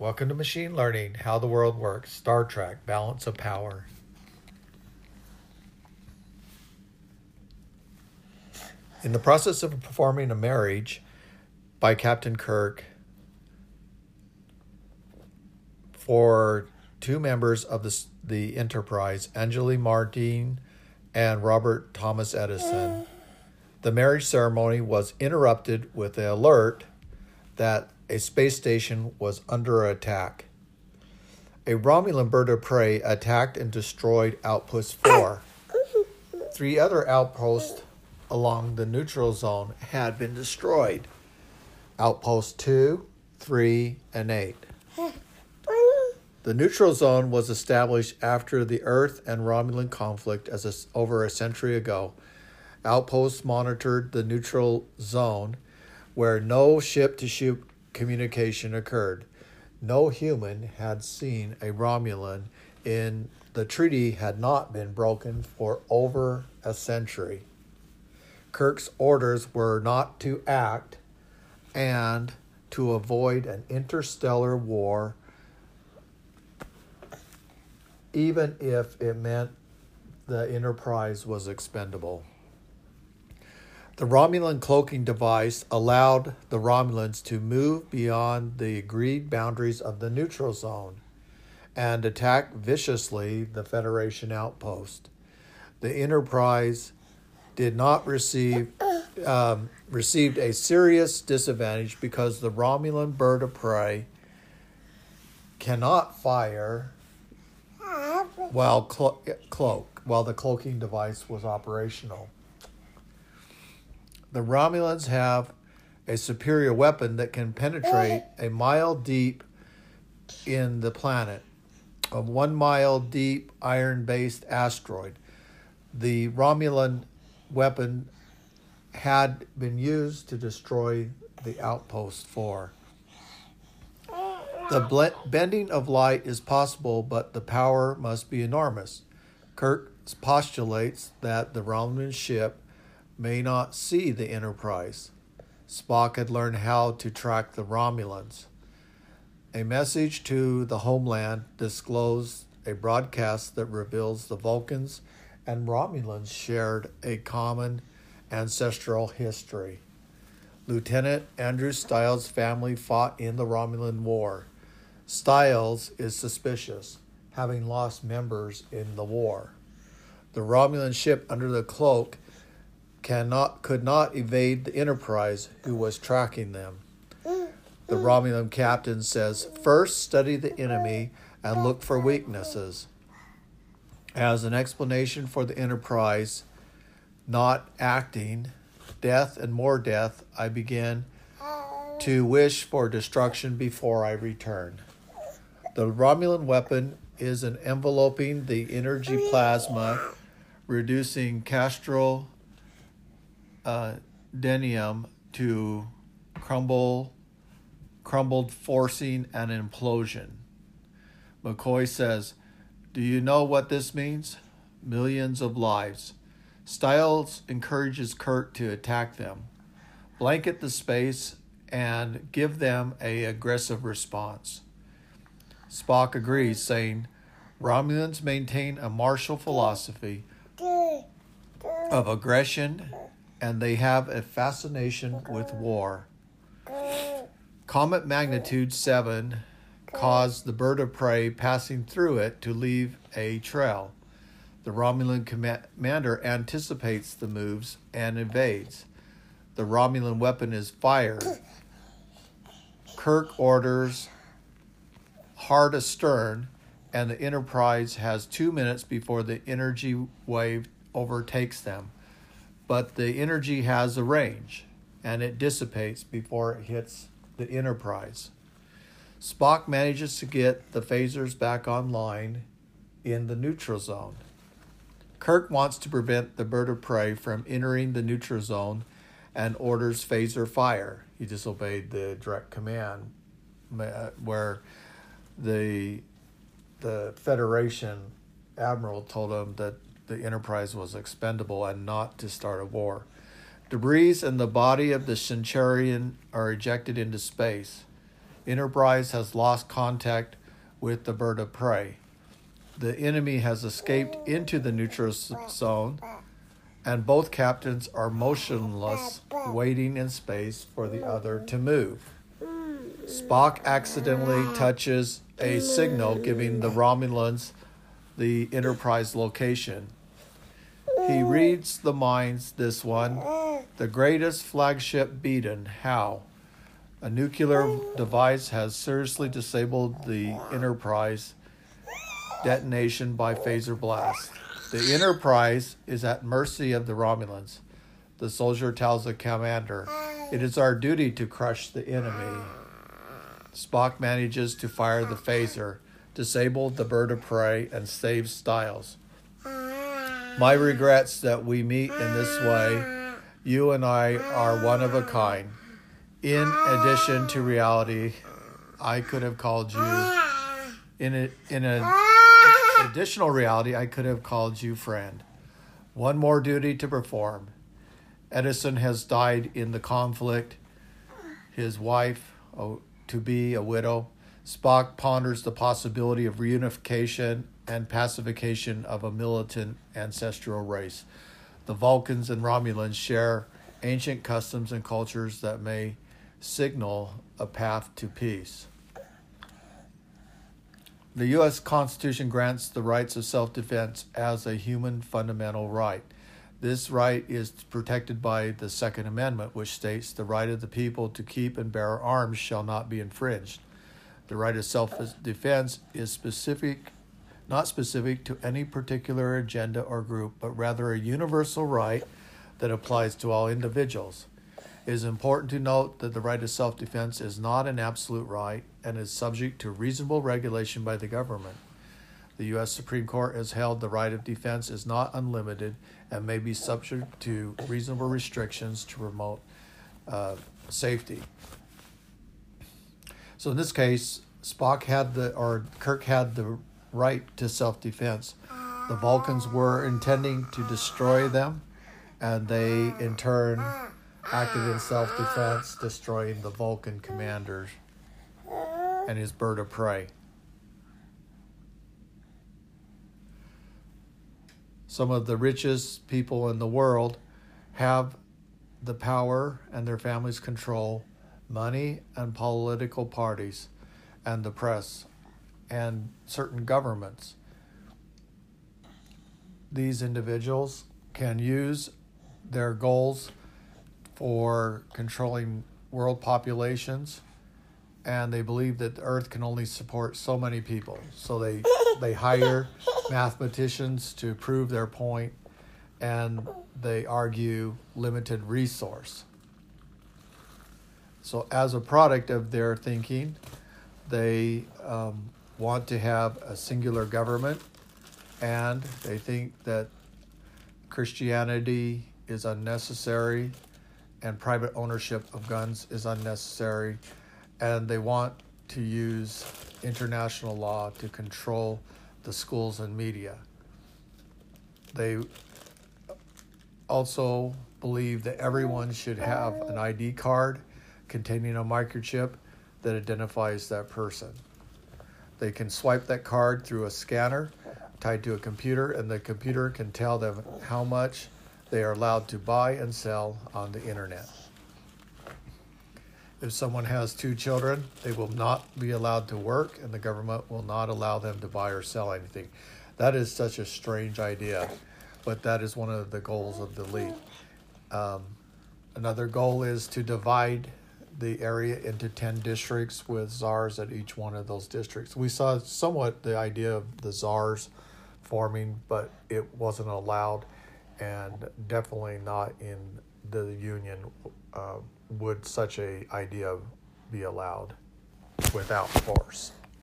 Welcome to Machine Learning How the World Works, Star Trek Balance of Power. In the process of performing a marriage by Captain Kirk for two members of the, the Enterprise, Angela Martin and Robert Thomas Edison, the marriage ceremony was interrupted with the alert that a space station was under attack. A Romulan bird of prey attacked and destroyed Outpost 4. Three other outposts along the neutral zone had been destroyed. Outpost 2, 3, and 8. The neutral zone was established after the Earth and Romulan conflict as a, over a century ago. Outposts monitored the neutral zone where no ship to ship communication occurred. No human had seen a Romulan in the treaty had not been broken for over a century. Kirk's orders were not to act and to avoid an interstellar war, even if it meant the Enterprise was expendable. The Romulan cloaking device allowed the Romulans to move beyond the agreed boundaries of the neutral zone and attack viciously the Federation outpost. The Enterprise did not receive um, received a serious disadvantage because the Romulan bird of prey cannot fire while clo- cloak while the cloaking device was operational. The Romulans have a superior weapon that can penetrate eh. a mile deep in the planet, a one mile deep iron based asteroid. The Romulan weapon had been used to destroy the outpost 4. The bending of light is possible, but the power must be enormous. Kirk postulates that the Romulan ship may not see the Enterprise. Spock had learned how to track the Romulans. A message to the homeland disclosed a broadcast that reveals the Vulcans and Romulans shared a common ancestral history. Lieutenant Andrew Stiles' family fought in the Romulan War. Stiles is suspicious, having lost members in the war. The Romulan ship under the cloak cannot could not evade the Enterprise who was tracking them. The Romulan captain says, "First study the enemy and look for weaknesses." As an explanation for the Enterprise not acting, death and more death, I begin to wish for destruction before I return. The Romulan weapon is an enveloping the energy plasma, reducing Castro uh, denium to crumble, crumbled, forcing an implosion. McCoy says, Do you know what this means? Millions of lives. Stiles encourages Kirk to attack them, blanket the space, and give them a aggressive response. Spock agrees, saying, Romulans maintain a martial philosophy of aggression and they have a fascination with war. Comet magnitude 7 caused the bird of prey passing through it to leave a trail. The Romulan commander anticipates the moves and evades. The Romulan weapon is fired. Kirk orders hard astern, and the Enterprise has two minutes before the energy wave overtakes them but the energy has a range and it dissipates before it hits the Enterprise. Spock manages to get the phasers back online in the neutral zone. Kirk wants to prevent the bird of prey from entering the neutral zone and orders phaser fire. He disobeyed the direct command uh, where the the Federation admiral told him that the Enterprise was expendable and not to start a war. Debris and the body of the Centurion are ejected into space. Enterprise has lost contact with the bird of prey. The enemy has escaped into the neutral zone, and both captains are motionless, waiting in space for the other to move. Spock accidentally touches a signal giving the Romulans the Enterprise location. He reads the minds, this one, the greatest flagship beaten. How? A nuclear device has seriously disabled the Enterprise detonation by phaser blast. The Enterprise is at mercy of the Romulans. The soldier tells the commander, It is our duty to crush the enemy. Spock manages to fire the phaser, disable the bird of prey, and save Stiles. My regrets that we meet in this way. Mm. You and I are one of a kind. In addition to reality, I could have called you mm. in a, in an mm. additional reality, I could have called you friend. One more duty to perform. Edison has died in the conflict. His wife, oh, to be a widow. Spock ponders the possibility of reunification and pacification of a militant ancestral race. The Vulcans and Romulans share ancient customs and cultures that may signal a path to peace. The U.S. Constitution grants the rights of self defense as a human fundamental right. This right is protected by the Second Amendment, which states the right of the people to keep and bear arms shall not be infringed. The right of self defense is specific, not specific to any particular agenda or group, but rather a universal right that applies to all individuals. It is important to note that the right of self defense is not an absolute right and is subject to reasonable regulation by the government. The U.S. Supreme Court has held the right of defense is not unlimited and may be subject to reasonable restrictions to promote uh, safety. So in this case, Spock had the, or Kirk had the right to self defense. The Vulcans were intending to destroy them, and they in turn acted in self defense, destroying the Vulcan commander and his bird of prey. Some of the richest people in the world have the power and their families control money and political parties and the press and certain governments. These individuals can use their goals for controlling world populations and they believe that the earth can only support so many people so they they hire mathematicians to prove their point and they argue limited resource so as a product of their thinking they um, want to have a singular government and they think that christianity is unnecessary and private ownership of guns is unnecessary, and they want to use international law to control the schools and media. They also believe that everyone should have an ID card containing a microchip that identifies that person. They can swipe that card through a scanner tied to a computer, and the computer can tell them how much they are allowed to buy and sell on the internet. If someone has two children, they will not be allowed to work, and the government will not allow them to buy or sell anything. That is such a strange idea, but that is one of the goals of the league. Um, another goal is to divide the area into 10 districts with czars at each one of those districts. We saw somewhat the idea of the czars forming, but it wasn't allowed and definitely not in the union uh, would such a idea be allowed without force.